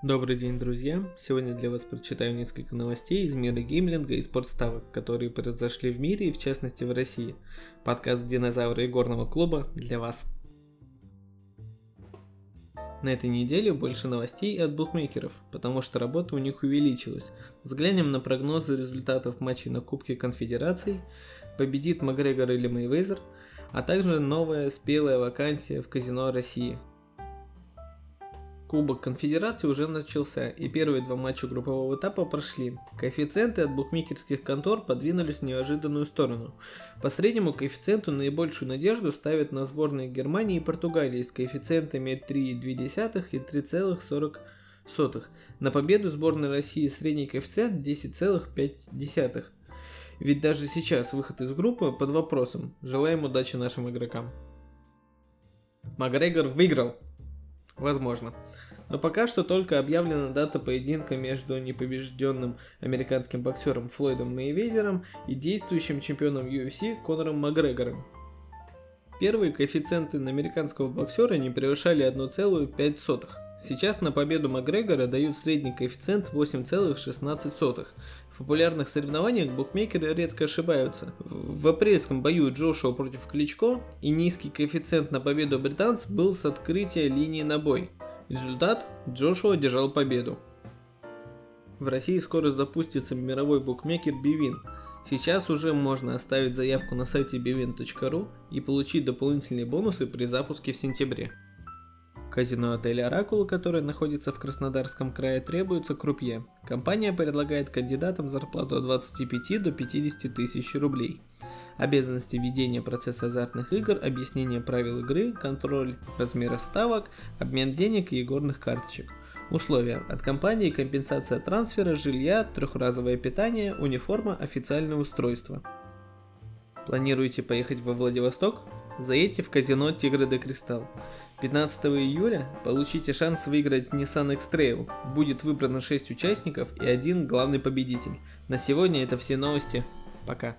Добрый день, друзья! Сегодня для вас прочитаю несколько новостей из мира геймлинга и спортставок, которые произошли в мире и в частности в России. Подкаст «Динозавры и горного клуба» для вас. На этой неделе больше новостей от букмекеров, потому что работа у них увеличилась. Взглянем на прогнозы результатов матчей на Кубке Конфедераций, победит Макгрегор или Мейвезер, а также новая спелая вакансия в казино России. Кубок Конфедерации уже начался, и первые два матча группового этапа прошли. Коэффициенты от букмекерских контор подвинулись в неожиданную сторону. По среднему коэффициенту наибольшую надежду ставят на сборные Германии и Португалии с коэффициентами 3,2 и 3,40. На победу сборной России средний коэффициент 10,5. Ведь даже сейчас выход из группы под вопросом. Желаем удачи нашим игрокам. Макгрегор выиграл. Возможно. Но пока что только объявлена дата поединка между непобежденным американским боксером Флойдом Мейвезером и действующим чемпионом UFC Конором Макгрегором. Первые коэффициенты на американского боксера не превышали 1,5. Сейчас на победу Макгрегора дают средний коэффициент 8,16. В популярных соревнованиях букмекеры редко ошибаются. В апрельском бою Джошуа против Кличко и низкий коэффициент на победу британца был с открытия линии на бой. Результат – Джошуа одержал победу. В России скоро запустится мировой букмекер Бивин. Сейчас уже можно оставить заявку на сайте bivin.ru и получить дополнительные бонусы при запуске в сентябре. Казино отеля Оракул, которое находится в Краснодарском крае, требуется крупье. Компания предлагает кандидатам зарплату от 25 до 50 тысяч рублей. Обязанности ведения процесса азартных игр, объяснение правил игры, контроль размера ставок, обмен денег и игорных карточек. Условия. От компании компенсация трансфера, жилья, трехразовое питание, униформа, официальное устройство. Планируете поехать во Владивосток? Заедьте в казино Тигры де Кристалл. 15 июля получите шанс выиграть Nissan X-Trail. Будет выбрано 6 участников и один главный победитель. На сегодня это все новости. Пока.